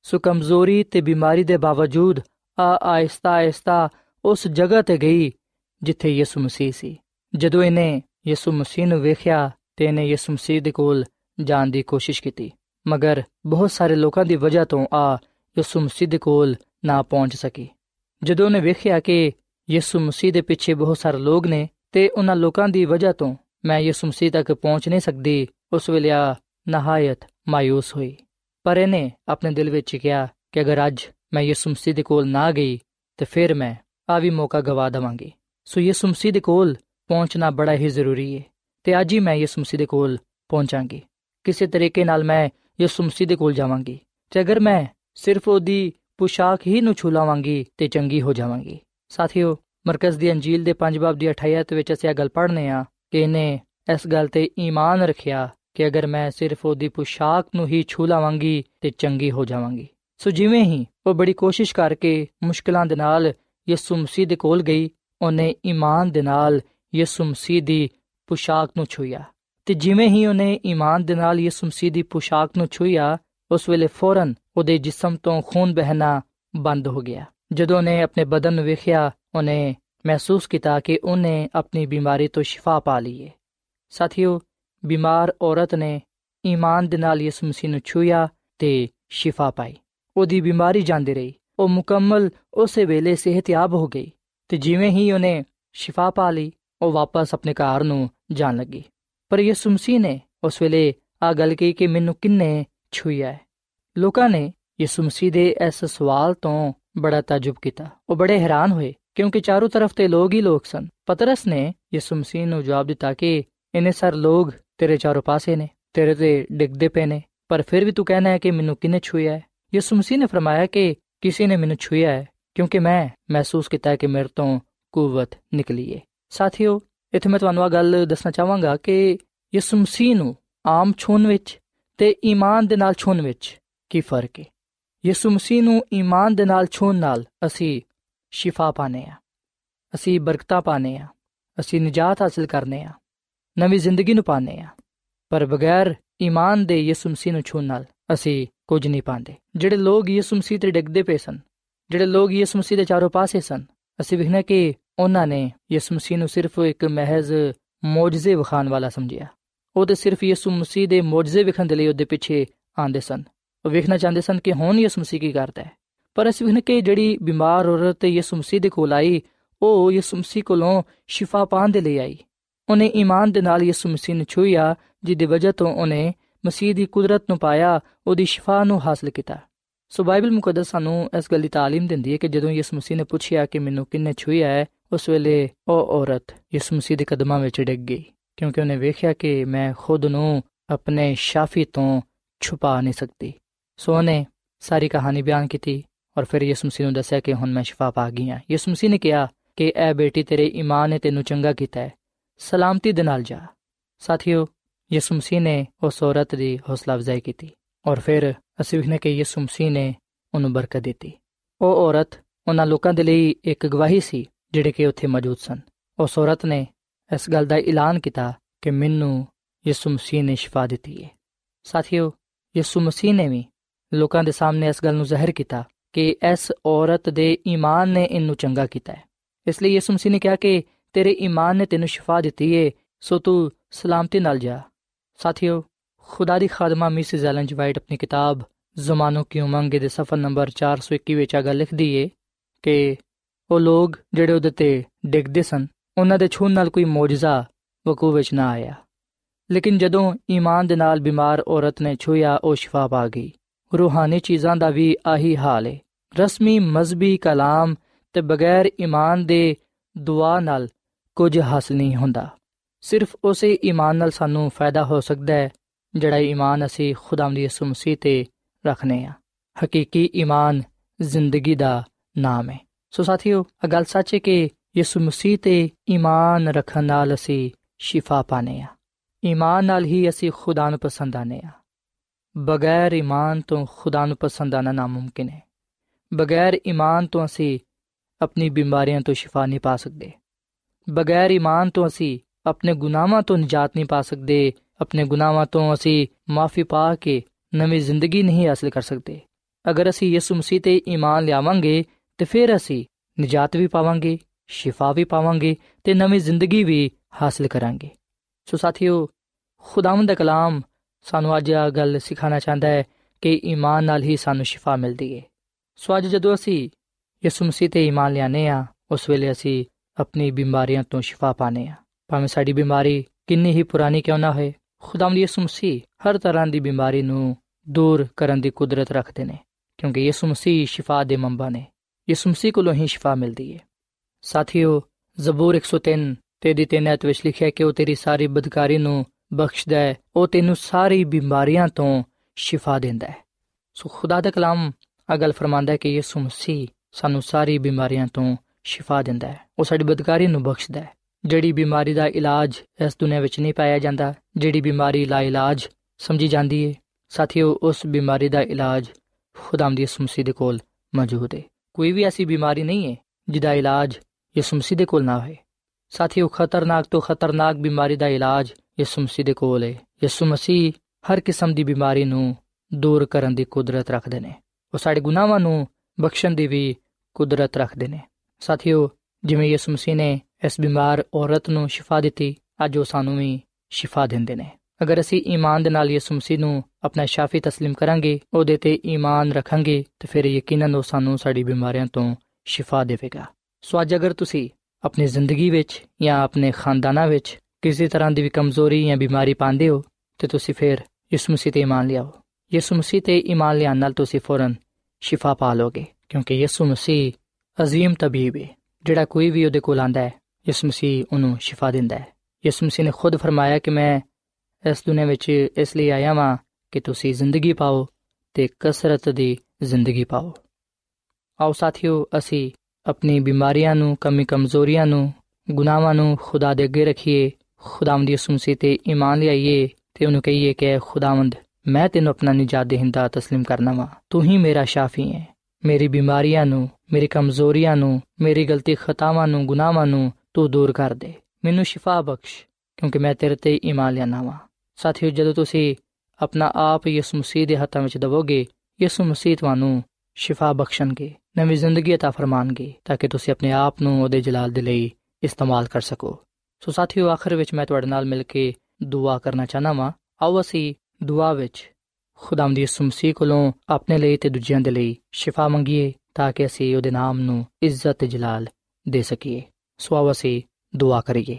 ਸੋ ਕਮਜ਼ੋਰੀ ਤੇ ਬਿਮਾਰੀ ਦੇ ਬਾਵਜੂਦ ਆ ਆਇਸਤਾ ਆਇਸਤਾ ਉਸ ਜਗ੍ਹਾ ਤੇ ਗਈ ਜਿੱਥੇ ਯਿਸੂ ਮਸੀਹ ਸੀ। ਜਦੋਂ ਇਹਨੇ ਯਿਸੂ ਮਸੀਹ ਨੂੰ ਵੇਖਿਆ ਤੇ ਇਹਨੇ ਯਿਸੂ ਮਸੀਹ ਦੇ ਕੋਲ ਜਾਣ ਦੀ ਕੋਸ਼ਿਸ਼ ਕੀਤੀ। ਮਗਰ ਬਹੁਤ ਸਾਰੇ ਲੋਕਾਂ ਦੀ ਵਜ੍ਹਾ ਤੋਂ ਆ ਯਿਸੂ ਮਸੀਹ ਦੇ ਕੋਲ ਨਾ ਪਹੁੰਚ ਸਕੀ। ਜਦੋਂ ਉਹਨੇ ਵੇਖਿਆ ਕਿ ਯਿਸੂ ਮਸੀਹ ਦੇ ਪਿੱਛੇ ਬਹੁਤ ਸਾਰੇ ਲੋਕ ਨੇ ਤੇ ਉਹਨਾਂ ਲੋਕਾਂ ਦੀ ਵਜ੍ਹਾ ਤੋਂ ਮੈਂ ਯਿਸੂ ਮਸੀਹ ਤੱਕ ਪਹੁੰਚ ਨਹੀਂ ਸਕਦੀ, ਉਸ ਵੇਲੇ ਆ ਨਹਾਇਤ ਮਾਇੂਸ ਹੋਈ। ਪਰ ਇਹਨੇ ਆਪਣੇ ਦਿਲ ਵਿੱਚ ਕਿਹਾ ਕਿ ਅਗਰ ਅੱਜ ਮੈਂ ਯਿਸੂ ਮਸੀਹ ਦੇ ਕੋਲ ਨਾ ਗਈ, ਤੇ ਫਿਰ ਮੈਂ ਆ ਵੀ ਮੌਕਾ ਗਵਾ ਦਵਾਂਗੀ। ਸੋ ਯਿਸੂ ਮਸੀਹ ਦੇ ਕੋਲ ਪਹੁੰਚਣਾ ਬੜਾ ਹੀ ਜ਼ਰੂਰੀ ਹੈ ਤੇ ਅੱਜ ਹੀ ਮੈਂ ਯਿਸੂ ਮਸੀਹ ਦੇ ਕੋਲ ਪਹੁੰਚਾਂਗੀ। ਕਿਸੇ ਤਰੀਕੇ ਨਾਲ ਮੈਂ ਯਿਸੂ ਮਸੀਹ ਦੇ ਕੋਲ ਜਾਵਾਂਗੀ ਤੇ ਅਗਰ ਮੈਂ ਸਿਰਫ ਉਹਦੀ ਪੁਸ਼ਾਕ ਹੀ ਨੂੰ ਛੁਲਾਵਾਂਗੀ ਤੇ ਚੰਗੀ ਹੋ ਜਾਵਾਂਗੀ। ਸਾਥੀਓ, ਮਰਕਜ਼ ਦੀ ਅੰਜੀਲ ਦੇ 5 ਬਾਬ ਦੀ 28 ਵਿੱਚ ਅਸੀਂ ਇਹ ਗੱਲ ਪੜ੍ਹਨੇ ਆ ਕਿ ਇਹਨੇ ਇਸ ਗੱਲ ਤੇ ਈਮਾਨ ਰੱਖਿਆ ਕਿ ਅਗਰ ਮੈਂ ਸਿਰਫ ਉਹਦੀ ਪੁਸ਼ਾਕ ਨੂੰ ਹੀ ਛੂ ਲਾਵਾਂਗੀ ਤੇ ਚੰਗੀ ਹੋ ਜਾਵਾਂਗੀ। ਸੋ ਜਿਵੇਂ ਹੀ ਉਹ ਬੜੀ ਕੋਸ਼ਿਸ਼ ਕਰਕੇ ਮੁਸ਼ਕਲਾਂ ਦੇ ਨਾਲ ਯਿਸੂ ਮਸੀਹ ਦੇ ਕੋਲ ਗਈ, ਉਹਨੇ ਈਮਾਨ ਦੇ ਨਾਲ ਯਿਸੂ ਮਸੀਹ ਦੀ ਪੁਸ਼ਾਕ ਨੂੰ ਛੂਇਆ। ਤੇ ਜਿਵੇਂ ਹੀ ਉਹਨੇ ਈਮਾਨ ਦੇ ਨਾਲ ਯਿਸੂ ਮਸੀਹ ਦੀ ਪੁਸ਼ਾਕ ਨੂੰ ਛੂਇਆ ਉਸ ਵੇਲੇ ਫੌਰਨ ਉਹਦੇ ਜਿਸਮ ਤੋਂ ਖੂਨ ਬਹਿਣਾ ਬੰਦ ਹੋ ਗਿਆ। ਜਦੋਂ ਉਹਨੇ ਆਪਣੇ ਬਦਨ ਨੂੰ ਵੇਖਿਆ, ਉਹਨੇ ਮਹਿਸੂਸ ਕੀਤਾ ਕਿ ਉਹਨੇ ਆਪਣੀ ਬਿਮਾਰੀ ਤੋਂ ਸ਼ਿਫਾ ਪਾ ਲਈ ਹੈ ਸਾਥੀਓ, ਬਿਮਾਰ ਔਰਤ ਨੇ ਈਮਾਨ ਦੇ ਨਾਲ ਯਿਸੂ ਮਸੀਹ ਨੂੰ ਛੂਇਆ ਤੇ ਸ਼ਿਫਾ ਪਾਈ। ਉਹਦੀ ਬਿਮਾਰੀ ਜਾਂਦੀ ਰਹੀ। ਉਹ ਮੁਕੰਮਲ ਉਸੇ ਵੇਲੇ ਸਿਹਤਯਾਬ ਹੋ ਗਈ ਤੇ ਜਿਵੇਂ ਹੀ ਉਹਨੇ ਸ਼ਿਫਾ ਪਾ ਲਈ, ਉਹ ਵਾਪਸ ਆਪਣੇ ਘਰ ਨੂੰ ਜਾਣ ਲੱਗੀ। ਪਰ ਯਿਸੂ ਮਸੀਹ ਨੇ ਉਸ ਵੇਲੇ ਆ ਗੱਲ ਕਹੀ ਕਿ ਮੈਨੂੰ ਕਿੰਨੇ ਛੂਇਆ ਹੈ ਲੋਕਾਂ ਨੇ ਯਿਸੂ ਮਸੀਹ ਦੇ ਇਸ ਸਵਾਲ ਤੋਂ ਬੜਾ ਤਾਜੁਬ ਕੀਤਾ ਉਹ ਬੜੇ ਹੈਰਾਨ ਹੋਏ ਕਿਉਂਕਿ ਚਾਰੋਂ ਤਰਫ ਤੇ ਲੋਕ ਹੀ ਲੋਕ ਸਨ ਪਤਰਸ ਨੇ ਯਿਸੂ ਮਸੀਹ ਨੂੰ ਜਵਾਬ ਦਿੱਤਾ ਕਿ ਇਹਨੇ ਸਰ ਲੋਕ ਤੇਰੇ ਚਾਰੋਂ ਪਾਸੇ ਨੇ ਤੇਰੇ ਤੇ ਡਿੱਗਦੇ ਪਏ ਨੇ ਪਰ ਫਿਰ ਵੀ ਤੂੰ ਕਹਿਣਾ ਹੈ ਕਿ ਮੈਨੂੰ ਕਿਨੇ ਛੂਇਆ ਹੈ ਯਿਸੂ ਮਸੀਹ ਨੇ ਫਰਮਾਇਆ ਕਿ ਕਿਸੇ ਨੇ ਮੈਨੂੰ ਛੂਇਆ ਹੈ ਕਿਉਂਕਿ ਮੈਂ ਮਹਿਸੂਸ ਕੀਤਾ ਕਿ ਮੇਰੇ ਤੋਂ ਕੂਵਤ ਨਿਕਲੀ ਹੈ ਸਾਥੀਓ ਇੱਥੇ ਮੈਂ ਤੁਹਾਨੂੰ ਇਹ ਗੱਲ ਦੱਸਣਾ ਚਾਹਾਂਗਾ ਕਿ ਯਿਸੂ ਮਸੀਹ ਨੂੰ ਆਮ ਛੂਣ ਵਿੱਚ ਤੇ ਈਮਾਨ ਦੇ ਨਾਲ ਛੂਣ ਵਿੱਚ ਕੀ ਫ਼ਰਕ ਹੈ ਯਿਸੂ ਮਸੀਹ ਨੂੰ ਈਮਾਨ ਦੇ ਨਾਲ ਛੂਣ ਨਾਲ ਅਸੀਂ ਸ਼ਿਫਾ ਪਾਣੇ ਆ ਅਸੀਂ ਬਰਕਤਾਂ ਪਾਣੇ ਆ ਅਸੀਂ ਨਜਾਤ ਹਾਸਲ ਕਰਨੇ ਆ ਨਵੀਂ ਜ਼ਿੰਦਗੀ ਨੂੰ ਪਾਣੇ ਆ ਪਰ ਬਗੈਰ ਈਮਾਨ ਦੇ ਯਿਸੂ ਮਸੀਹ ਨੂੰ ਛੂਣ ਨਾਲ ਅਸੀਂ ਕੁਝ ਨਹੀਂ ਪਾਉਂਦੇ। ਜਿਹੜੇ ਲੋਕ ਯਿਸੂ ਮਸੀਹ ਤੇ ਡਿੱਗਦੇ ਪਏ ਸਨ, ਜਿਹੜੇ ਲੋਕ ਯਿਸੂ ਮਸੀਹ ਦੇ ਚਾਰੋਂ ਪਾਸੇ ਸਨ, ਅਸੀਂ ਵਿਖਣਾ ਕਿ ਉਹਨਾਂ ਨੇ ਯਿਸੂ ਮਸੀਹ ਨੂੰ ਸਿਰਫ ਇੱਕ ਮਹਿਜ਼ ਮੌਜਜ਼ੇ ਵਿਖਾਣ ਵਾਲਾ ਸਮਝਿਆ ਉਹ ਤੇ ਸਿਰਫ ਯਿਸੂ ਮਸੀਹ ਦੇ ਮੌਜਜ਼ੇ ਵਿਖਣ ਦੇ ਲਈ ਉਹਦੇ ਪਿੱਛੇ ਆਂਦੇ ਸਨ ਉਹ ਵੇਖਣਾ ਚਾਹੁੰਦੇ ਸਨ ਕਿ ਹੁਣ ਯਿਸੂ ਮਸੀਹ ਕੀ ਕਰਦਾ ਹੈ ਪਰ ਅਸੀਂ ਵੇਖਣਾ ਕਿ ਜਿਹੜੀ ਬਿਮਾਰ ਔਰਤ ਯਿਸੂ ਮਸੀਹ ਦੇ ਕੋਲ ਆਈ ਉਹ ਯਿਸੂ ਮਸੀਹ ਕੋਲੋਂ ਸ਼ਿਫਾ ਪਾਣ ਦੇ ਲਈ ਆਈ ਉਹਨੇ ਈਮਾਨ ਦੇ ਨਾਲ ਯਿਸੂ ਮਸੀਹ ਨੂੰ ਛੂਇਆ ਜਿਹਦੀ ਵਜ੍ਹਾ ਤੋਂ ਉਹਨੇ ਮਸੀਹ ਦੀ ਕੁਦਰਤ ਨੂੰ ਪਾਇਆ ਉਹਦੀ ਸ਼ਿਫਾ ਨੂੰ ਹਾਸਲ ਕੀਤਾ ਸੋ ਬਾਈਬਲ ਮੁਕੱਦਸ ਸਾਨੂੰ ਇਸ ਗੱਲ ਦੀ تعلیم ਦਿੰਦੀ ਹੈ ਕਿ ਜਦੋਂ ਯਿਸੂ ਮਸੀਹ ਨੇ ਪੁੱਛਿਆ ਕਿ ਮੈਨੂੰ ਕਿੰਨੇ ਛੂਇਆ ਹੈ ਉਸ ਵੇਲੇ ਉਹ ਔਰਤ ਯਿਸੂ ਮਸੀਹ ਦੇ ਕਦਮਾਂ ਵਿੱਚ ਡਿੱਗ ਗਈ, ਕਿਉਂਕਿ ਉਹਨੇ ਵੇਖਿਆ ਕਿ ਮੈਂ ਖੁਦ ਨੂੰ ਆਪਣੇ ਸ਼ਾਫੀ ਤੋਂ ਛੁਪਾ ਨਹੀਂ ਸਕਦੀ। ਸੋ ਉਹਨੇ ਸਾਰੀ ਕਹਾਣੀ ਬਿਆਨ ਕੀਤੀ ਔਰ ਫਿਰ ਯਿਸੂ ਮਸੀਹ ਨੂੰ ਦੱਸਿਆ ਕਿ ਹੁਣ ਮੈਂ ਸ਼ਿਫਾ ਪਾ ਗਈ ਹਾਂ। ਯਿਸੂ ਮਸੀਹ ਨੇ ਕਿਹਾ ਕਿ ਇਹ ਬੇਟੀ, ਤੇਰੇ ਈਮਾਨ ਨੇ ਤੈਨੂੰ ਚੰਗਾ ਕੀਤਾ ਹੈ। ਸਲਾਮਤੀ ਦੇ ਨਾਲ ਜਾ। ਸਾਥੀਓ, ਯਿਸੂ ਮਸੀਹ ਨੇ ਉਸ ਔਰਤ ਦੀ ਹੌਸਲਾ ਅਫਜ਼ਾਈ ਕੀਤੀ ਔਰ ਫਿਰ ਅਸੀਂ ਵੇਖਨੇ ਕਿ ਯਿਸੂ ਮਸੀਹ ਨੇ ਉਹਨੂੰ ਬਰਕਤ ਦਿੱਤੀ। ਉਹ ਔਰਤ ਉਹਨਾਂ ਲੋਕਾਂ ਦੇ ਲਈ ਇੱਕ ਗਵਾਹੀ ਸੀ ਜਿਹੜੇ ਕਿ ਉੱਥੇ ਮੌਜੂਦ ਸਨ। ਉਸ ਔਰਤ ਨੇ ਇਸ ਗੱਲ ਦਾ ਐਲਾਨ ਕੀਤਾ ਕਿ ਮੈਨੂੰ ਯਿਸੂ ਮਸੀਹ ਨੇ ਸ਼ਿਫਾ ਦਿੱਤੀ ਹੈ ਸਾਥੀਓ, ਯਿਸੂ ਮਸੀਹ ਨੇ ਵੀ ਲੋਕਾਂ ਦੇ ਸਾਹਮਣੇ ਇਸ ਗੱਲ ਨੂੰ ਜ਼ਾਹਿਰ ਕੀਤਾ ਕਿ ਇਸ ਔਰਤ ਦੇ ਈਮਾਨ ਨੇ ਇਹਨੂੰ ਚੰਗਾ ਕੀਤਾ ਹੈ। ਇਸ ਲਈ ਯਿਸੂ ਮਸੀਹ ਨੇ ਕਿਹਾ ਕਿ ਤੇਰੇ ਈਮਾਨ ਨੇ ਤੈਨੂੰ ਸ਼ਿਫਾ ਦਿੱਤੀ ਹੈ ਸੋ ਤੂੰ ਸਲਾਮਤੀ ਨਾਲ ਜਾ। ਸਾਥੀਓ, ਖੁਦਾ ਦੀ ਖਾਦਮਾ ਮਿਸਿਸ ਐਲਨ ਜੀ ਵਾਈਟ ਆਪਣੀ ਕਿਤਾਬ ਜ਼ਮਾਨੋ ਕੀ ਉਮੰਗ ਦੇ ਸਫਾ ਨੰਬਰ 421 ਵਿੱਚ ਆ ਗੱਲ ਲਿਖਦੀ ਏ ਕਿ ਉਹ ਲੋਕ ਜਿਹੜੇ ਉਹਦੇ ਤੇ ਡਿੱਗਦੇ ਸਨ, ਉਹਨਾਂ ਦੇ ਛੂਣ ਨਾਲ ਕੋਈ ਮੌਜਜ਼ਾ ਵਕੂ ਵਿੱਚ ਨਾ ਆਇਆ। ਲੇਕਿਨ ਜਦੋਂ ਈਮਾਨ ਦੇ ਨਾਲ ਬਿਮਾਰ ਔਰਤ ਨੇ ਛੂਇਆ ਉਹ ਸ਼ਿਫਾ ਪਾ ਗਈ। ਰੂਹਾਨੀ ਚੀਜ਼ਾਂ ਦਾ ਵੀ ਆਹੀ ਹਾਲ ਹੈ ਰਸਮੀ ਮਜ਼ਬੀ ਕਲਾਮ ਤੇ ਬਗੈਰ ਈਮਾਨ ਦੇ ਦੁਆ ਨਾਲ ਕੁਝ ਹਾਸਲ ਨਹੀਂ ਹੁੰਦਾ। ਸਿਰਫ ਉਸੇ ਈਮਾਨ ਨਾਲ ਸਾਨੂੰ ਫਾਇਦਾ ਹੋ ਸਕਦਾ ਹੈ, ਜਿਹੜਾ ਈਮਾਨ ਅਸੀਂ ਖੁਦਾਵੰਦ ਯਿਸੂ ਮਸੀਹ ਤੇ ਰੱਖਨੇ ਆ। ਹਕੀਕੀ ਈਮਾਨ ਜ਼ਿੰਦਗੀ ਦਾ ਨਾਮ ਹੈ ਸੋ ਸਾਥੀਓ ਇਹ ਗੱਲ ਸੱਚ ਹੈ ਕਿ ਯਿਸੂ ਮਸੀਹ ਤੇ ਈਮਾਨ ਰੱਖਣ ਨਾਲ ਅਸੀਂ ਸ਼ਿਫਾ ਪਾਨੇ ਆ ਈਮਾਨ ਨਾਲ ਹੀ ਅਸੀਂ ਖੁਦਾ ਨੂੰ ਪਸੰਦ ਆਨੇ ਆ ਬਗੈਰ ਈਮਾਨ ਤੋਂ ਖੁਦਾ ਨੂੰ ਪਸੰਦ ਆਣਾ ਨਾਮੁਮਕਿਨ ਹੈ ਬਗੈਰ ਈਮਾਨ ਤੋਂ ਅਸੀਂ ਆਪਣੀ ਬਿਮਾਰੀਆਂ ਤੋਂ ਸ਼ਿਫਾ ਨਹੀਂ ਪਾ ਸਕਦੇ ਬਗੈਰ ਈਮਾਨ ਤੋਂ ਅਸੀਂ ਆਪਣੇ ਗੁਨਾਹਾਂ ਤੋਂ ਨਜਾਤ ਨਹੀਂ ਪਾ ਸਕਦੇ ਆਪਣੇ ਗੁਨਾਹਾਂ ਤੋਂ ਅਸੀਂ ਮਾਫੀ ਪਾ ਕੇ ਨਵੀਂ ਜ਼ਿੰਦਗੀ ਨਹੀਂ ਹਾਸਲ ਕਰ ਸਕਦੇ ਅਗਰ ਅਸੀਂ ਯਿਸੂ ਮਸੀਹ ਤੇ ਈਮਾਨ ਲਿਆਵਾਂਗੇ ਤੇ ਫਿਰ ਅਸੀਂ ਨਜਾਤ ਵੀ ਪਾਵਾਂਗੇ, ਸ਼ਿਫਾ ਵੀ ਪਾਵਾਂਗੇ ਤੇ ਨਵੀਂ ਜ਼ਿੰਦਗੀ ਵੀ ਹਾਸਲ ਕਰਾਂਗੇ। ਸੋ ਸਾਥੀਓ, ਖੁਦਾਵੰਦ ਦਾ ਕਲਾਮ ਸਾਨੂੰ ਅੱਜ ਇਹ ਗੱਲ ਸਿਖਾਣਾ ਚਾਹੁੰਦਾ ਹੈ ਕਿ ਈਮਾਨ ਨਾਲ ਹੀ ਸਾਨੂੰ ਸ਼ਿਫਾ ਮਿਲਦੀ ਹੈ ਸੋ ਅੱਜ ਜਦੋਂ ਅਸੀਂ ਯਿਸੂ ਮਸੀਹ ਤੇ ਈਮਾਨ ਲਿਆਨੇ ਆ ਉਸ ਵੇਲੇ ਅਸੀਂ ਆਪਣੀ ਬਿਮਾਰੀਆਂ ਤੋਂ ਸ਼ਿਫਾ ਪਾਣੇ ਆ ਭਾਵੇਂ ਸਾਡੀ ਬਿਮਾਰੀ ਕਿੰਨੀ ਹੀ ਪੁਰਾਣੀ ਕਿਉਂ ਨਾ ਹੋਏ, ਖੁਦਾਵੰਦ ਯਿਸੂ ਮਸੀਹ ਹਰ ਤਰ੍ਹਾਂ ਦੀ ਬਿਮਾਰੀ ਨੂੰ ਦੂਰ ਕਰਨ ਦੀ ਕੁਦਰਤ ਰੱਖਦੇ ਨੇ, ਕਿਉਂਕਿ ਯਿਸੂ ਮਸੀਹ ਸ਼ਿਫਾ ਦੇ ਮੰਬਾ ਨੇ। ਯਿਸੂ ਮਸੀਹ ਕੋਲੋਂ ਹੀ ਸ਼ਿਫਾ ਮਿਲਦੀ ਹੈ ਸਾਥੀਓ ਜ਼ਬੂਰ 103 ਤੇ ਦੀ ਤੇਨਤ ਵਿੱਚ ਲਿਖਿਆ ਕਿ ਉਹ ਤੇਰੀ ਸਾਰੀ ਬਦਕਾਰੀ ਨੂੰ ਬਖਸ਼ਦਾ ਹੈ ਉਹ ਤੈਨੂੰ ਸਾਰੀ ਬਿਮਾਰੀਆਂ ਤੋਂ ਸ਼ਿਫਾ ਦਿੰਦਾ ਹੈ ਸੋ ਖੁਦਾ ਦਾ ਕਲਾਮ ਅਗਲ ਫਰਮਾਂਦਾ ਹੈ ਕਿ ਯਿਸੂ ਮਸੀਹ ਸਾਨੂੰ ਸਾਰੀ ਬਿਮਾਰੀਆਂ ਤੋਂ ਸ਼ਿਫਾ ਦਿੰਦਾ ਹੈ ਉਹ ਸਾਡੀ ਬਦਕਾਰੀ ਨੂੰ ਬਖਸ਼ਦਾ ਹੈ ਜਿਹੜੀ ਬਿਮਾਰੀ ਦਾ ਇਲਾਜ ਇਸ ਦੁਨੀਆਂ ਵਿੱਚ ਨਹੀਂ ਪਾਇਆ ਜਾਂਦਾ ਜਿਹੜੀ ਬਿਮਾਰੀ ਲਾ ਇਲਾਜ ਸਮਝੀ ਜਾਂਦੀ ਹੈ ਸਾਥੀਓ ਉਸ ਬਿਮਾਰੀ ਦਾ ਇਲਾਜ ਖੁਦਾਮ ਦੀ ਯਿਸੂ ਮਸੀਹ ਦੇ ਕੋਲ ਮੌਜੂਦ ਹੈ ਕੋਈ ਵੀ ਐਸੀ ਬਿਮਾਰੀ ਨਹੀਂ ਹੈ ਜਿਹਦਾ ਇਲਾਜ ਯਿਸੂ ਮਸੀਹ ਦੇ ਕੋਲ ਨਾ ਹੋਵੇ ਸਾਥੀਓ, ਖਤਰਨਾਕ ਤੋਂ ਖਤਰਨਾਕ ਬਿਮਾਰੀ ਦਾ ਇਲਾਜ ਯਿਸੂ ਮਸੀਹ ਦੇ ਕੋਲ ਹੈ। ਯਿਸੂ ਮਸੀਹ ਹਰ ਕਿਸਮ ਦੀ ਬਿਮਾਰੀ ਨੂੰ ਦੂਰ ਕਰਨ ਦੀ ਕੁਦਰਤ ਰੱਖਦੇ ਨੇ। ਉਹ ਸਾਡੇ ਗੁਨਾਹਾਂ ਨੂੰ ਬਖਸ਼ਣ ਦੀ ਵੀ ਕੁਦਰਤ ਰੱਖਦੇ ਨੇ। ਸਾਥੀਓ, ਜਿਵੇਂ ਯਿਸੂ ਮਸੀਹ ਨੇ ਇਸ ਬਿਮਾਰ ਔਰਤ ਨੂੰ ਸ਼ਿਫਾ ਦਿੱਤੀ, ਅੱਜ ਉਹ ਸਾਨੂੰ ਵੀ ਸ਼ਿਫਾ ਦਿੰਦੇ ਨੇ। ਅਗਰ ਅਸੀਂ ਈਮਾਨ ਦੇ ਨਾਲ ਯਿਸੂ ਮਸੀਹ ਨੂੰ ਆਪਣਾ ਸ਼ਾਫੀ تسلیم ਕਰਾਂਗੇ ਉਹਦੇ ਤੇ ਈਮਾਨ ਰੱਖਾਂਗੇ ਤੇ ਫਿਰ ਯਕੀਨਨ ਉਹ ਸਾਨੂੰ ਸਾਡੀ ਬਿਮਾਰੀਆਂ ਤੋਂ ਸ਼ਿਫਾ ਦੇਵੇਗਾ ਸੋ ਅੱਜ ਅਗਰ ਤੁਸੀਂ ਆਪਣੀ ਜ਼ਿੰਦਗੀ ਵਿੱਚ ਜਾਂ ਆਪਣੇ ਖਾਨਦਾਨਾਂ ਵਿੱਚ ਕਿਸੇ ਤਰ੍ਹਾਂ ਦੀ ਵੀ ਕਮਜ਼ੋਰੀ ਜਾਂ ਬਿਮਾਰੀ ਪਾਉਂਦੇ ਹੋ ਤੇ ਤੁਸੀਂ ਫਿਰ ਯਿਸੂ ਮਸੀਹ ਤੇ ਈਮਾਨ ਲਿਆਓ ਯਿਸੂ ਮਸੀਹ ਤੇ ਈਮਾਨ ਲਿਆਉਣ ਨਾਲ ਤੁਸੀਂ ਫੌਰਨ ਸ਼ਿਫਾ ਪਾ ਲੋਗੇ ਕਿਉਂਕਿ ਯਿਸੂ ਮਸੀਹ ਅਜ਼ੀਮ ਤਬੀਬ ਹੈ ਜਿਹੜਾ ਕੋਈ ਵੀ ਉਹਦੇ ਕੋਲ ਆਂਦਾ ਹੈ ਯਿਸੂ ਮਸੀਹ ਉਹਨੂੰ ਸ਼ਿਫਾ ਦਿੰਦਾ ਹੈ ਯਿਸੂ ਮਸੀਹ ਨੇ ਖੁਦ ਫਰਮਾਇਆ ਕਿ ਮੈਂ ਇਸ ਦੁਨੀਆਂ ਵਿੱਚ ਇਸ ਲਈ ਆਇਆ ਹਾਂ ਕਿ ਤੁਸੀਂ ਜ਼ਿੰਦਗੀ ਪਾਓ ਤੇ ਕਸਰਤ ਦੀ ਜ਼ਿੰਦਗੀ ਪਾਓ ਆਓ ਸਾਥੀਓ ਅਸੀਂ ਆਪਣੀ ਬਿਮਾਰੀਆਂ ਨੂੰ ਕਮੀ ਕਮਜ਼ੋਰੀਆਂ ਨੂੰ ਗੁਨਾਹਾਂ ਨੂੰ ਖੁਦਾ ਦੇ ਅੱਗੇ ਰੱਖੀਏ ਖੁਦਾਵੰਦ ਯਿਸੂ ਮਸੀਹ ਤੇ ਈਮਾਨ ਲਿਆਈਏ ਤੇ ਉਹਨੂੰ ਕਹੀਏ ਕਿ ਖੁਦਾਵੰਦ ਮੈਂ ਤੈਨੂੰ ਆਪਣਾ ਨਿਜਾਤ ਦੇਹਿੰਦਾ تسلیم ਕਰਨਾ ਵਾ ਤੂੰ ਹੀ ਮੇਰਾ ਸ਼ਾਫੀ ਹੈ ਮੇਰੀ ਬਿਮਾਰੀਆਂ ਨੂੰ ਮੇਰੀ ਕਮਜ਼ੋਰੀਆਂ ਨੂੰ ਮੇਰੀ ਗਲਤੀ ਖਤਾਵਾਂ ਨੂੰ ਗੁਨਾਹਾਂ ਨੂੰ ਤੂੰ ਦੂਰ ਕਰ ਦੇ ਮੈਨੂੰ ਸ਼ਿਫਾ ਬਖਸ਼ ਕਿਉਂਕਿ ਮੈਂ ਤੇਰੇ ਤੇ ਈਮਾਨ ਲਿਆਨਾ ਵਾ ਸਾਥੀਓ ਜਦੋਂ ਤੁਸੀਂ ਆਪਣਾ ਆਪ ਯਿਸੂ ਮਸੀਹ ਦੇ ਹੱਥਾਂ ਵਿੱਚ ਦਵੋਗੇ ਯਿਸੂ ਮਸੀਹ ਤੁਹਾਨੂੰ ਸ਼ਿਫਾ ਬਖਸ਼ਣਗੇ ਨਵੀਂ ਜ਼ਿੰਦਗੀ عطا ਫਰਮਾਨਗੇ ਤਾਂ ਕਿ ਤੁਸੀਂ ਆਪਣੇ ਆਪ ਨੂੰ ਉਹਦੇ ਜਲਾਲ ਦੇ ਲਈ ਇਸਤੇਮਾਲ ਕਰ ਸਕੋ ਸੋ ਸਾਥੀਓ ਆਖਰ ਵਿੱਚ ਮੈਂ ਤੁਹਾਡੇ ਨਾਲ ਮਿਲ ਕੇ ਦੁਆ ਕਰਨਾ ਚਾਹਨਾ ਵਾਂ ਆਓ ਅਸੀਂ ਦੁਆ ਵਿੱਚ ਖੁਦਾਮ ਦੀ ਯਿਸੂ ਮਸੀਹ ਕੋਲੋਂ ਆਪਣੇ ਲਈ ਤੇ ਦੂਜਿਆਂ ਦੇ ਲਈ ਸ਼ਿਫਾ ਮੰਗੀਏ ਤਾਂ ਕਿ ਅਸੀਂ ਉਹਦੇ ਨਾਮ ਨੂੰ ਇੱਜ਼ਤ ਤੇ ਜਲਾਲ ਦੇ ਸਕੀਏ ਸੋ ਆਓ ਅਸੀਂ ਦੁਆ ਕਰੀਏ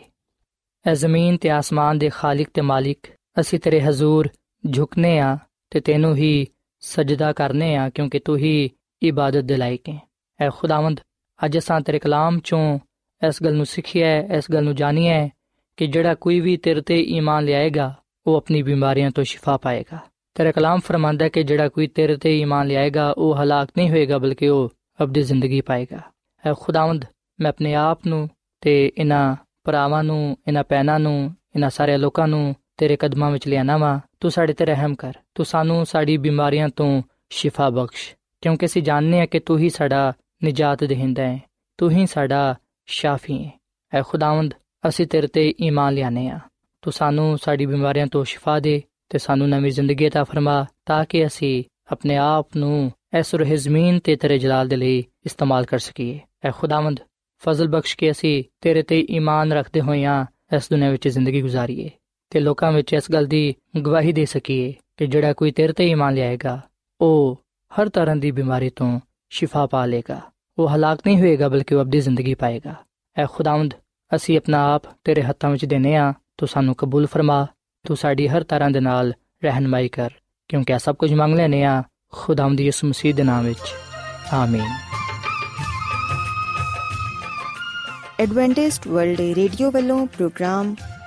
ਐ ਜ਼ਮੀਨ ਤੇ ਆਸਮਾਨ ਦੇ ਖਾਲਕ ਤੇ ਮਾਲਿਕ ਅਸੀਂ ਤੇਰੇ ਹਜ਼ੂਰ ਝੁਕਨੇ ਆ ਤੇ ਤੈਨੂੰ ਹੀ ਸਜਦਾ ਕਰਨੇ ਆ ਕਿਉਂਕਿ ਤੂੰ ਹੀ ਇਬਾਦਤ ਦੇ ਲਾਇਕ ਹੈ। ਐ ਖੁਦਾਵੰਦ, ਅੱਜ ਅਸਾਂ ਤੇਰੇ ਕਲਾਮ ਚੋਂ ਇਸ ਗੱਲ ਨੂੰ ਸਿੱਖਿਆ ਹੈ, ਇਸ ਗੱਲ ਨੂੰ ਜਾਣਿਆ ਹੈ ਕਿ ਜਿਹੜਾ ਕੋਈ ਵੀ ਤੇਰੇ ਤੇ ਈਮਾਨ ਲਿਆਏਗਾ, ਉਹ ਆਪਣੀ ਬਿਮਾਰੀਆਂ ਤੋਂ ਸ਼ਿਫਾ ਪਾਏਗਾ। ਤੇਰਾ ਕਲਾਮ ਫਰਮਾਂਦਾ ਹੈ ਕਿ ਜਿਹੜਾ ਕੋਈ ਤੇਰੇ ਤੇ ਈਮਾਨ ਲਿਆਏਗਾ, ਉਹ ਹਲਾਕ ਨਹੀਂ ਹੋਏਗਾ, ਬਲਕਿ ਉਹ ਅਬਦੀ ਜ਼ਿੰਦਗੀ ਪਾਏਗਾ। ਐ ਖੁਦਾਵੰਦ, ਮੈਂ ਆਪਣੇ ਆਪ ਨੂੰ ਤੇ ਇਹਨਾਂ ਭਰਾਵਾਂ ਨੂੰ, ਇਹਨਾਂ ਪੈਨਾ ਨੂੰ, ਇਹਨਾਂ ਸਾਰੇ ਲੋਕਾਂ ਨੂੰ ਤੇਰੇ ਕਦਮਾਂ ਵਿੱਚ ਲਿਆਣਾ ਵਾ ਤੂੰ ਸਾਡੇ ਤੇ ਰਹਿਮ ਕਰ ਤੂੰ ਸਾਨੂੰ ਸਾਡੀ ਬਿਮਾਰੀਆਂ ਤੋਂ ਸ਼ਿਫਾ ਬਖਸ਼ ਕਿਉਂਕਿ ਅਸੀਂ ਜਾਣਦੇ ਹਾਂ ਕਿ ਤੂੰ ਹੀ ਸਾਡਾ ਨਿਜਾਤ ਦੇਹਿੰਦਾ ਹੈ ਤੂੰ ਹੀ ਸਾਡਾ ਸ਼ਾਫੀ ਹੈ ਐ ਖੁਦਾਵੰਦ ਅਸੀਂ ਤੇਰੇ ਤੇ ਈਮਾਨ ਲਿਆਨੇ ਆ ਤੂੰ ਸਾਨੂੰ ਸਾਡੀ ਬਿਮਾਰੀਆਂ ਤੋਂ ਸ਼ਿਫਾ ਦੇ ਤੇ ਸਾਨੂੰ ਨਵੀਂ ਜ਼ਿੰਦਗੀ عطا ਫਰਮਾ ਤਾਂ ਕਿ ਅਸੀਂ ਆਪਣੇ ਆਪ ਨੂੰ ਇਸ ਰੋਹ ਜ਼ਮੀਨ ਤੇ ਤੇਰੇ ਜਲਾਲ ਦੇ ਲਈ ਇਸਤੇਮਾਲ ਕਰ ਸਕੀਏ ਐ ਖੁਦਾਵੰਦ ਫਜ਼ਲ ਬਖਸ਼ ਕੇ ਅਸੀਂ ਤੇਰੇ ਤੇ ਈਮਾਨ ਰੱਖਦੇ ਹੋਇਆਂ ਇਸ ਦੁਨੀਆਂ ਵਿੱਚ ਜ਼ਿੰਦਗੀ ਗੁਜ਼ਾਰੀਏ ਤੇ ਲੋਕਾਂ ਵਿੱਚ ਇਸ ਗੱਲ ਦੀ ਗਵਾਹੀ ਦੇ ਸਕੀਏ ਕਿ ਜਿਹੜਾ ਕੋਈ ਤੇਰੇ ਤੇ ਈਮਾਨ ਲਿਆਏਗਾ, ਉਹ ਹਰ ਤਰ੍ਹਾਂ ਦੀ ਬਿਮਾਰੀ ਤੋਂ ਸ਼ਿਫਾ ਪਾ ਲੇਗਾ ਉਹ ਹਲਾਕ ਨਹੀਂ ਹੋਏਗਾ, ਬਲਕਿ ਉਹ ਅਬਦੀ ਜ਼ਿੰਦਗੀ ਪਾਏਗਾ। ਐ ਖੁਦਾਵੰਦ, ਅਸੀਂ ਆਪਣਾ ਆਪ ਤੇਰੇ ਹੱਥਾਂ ਵਿੱਚ ਦੇਨੇ ਆ ਤੂੰ ਸਾਨੂੰ ਕਬੂਲ ਫਰਮਾ, ਤੂੰ ਸਾਡੀ ਹਰ ਤਰ੍ਹਾਂ ਦੇ ਨਾਲ ਰਹਿਨਮਾਈ ਕਰ, ਕਿਉਂਕਿ ਇਹ ਸਭ ਕੁਝ ਮੰਗ ਲੈਨੇ ਆ ਖੁਦਾਵੰਦ ਯਿਸੂ ਮਸੀਹ ਦੇ ਨਾਮ ਵਿੱਚ। ਆਮੀਨ। ਐਡਵੈਂਟਿਸਟ ਵਰਲਡ ਰੇਡੀਓ ਵੱਲੋਂ ਪ੍ਰੋਗਰਾਮ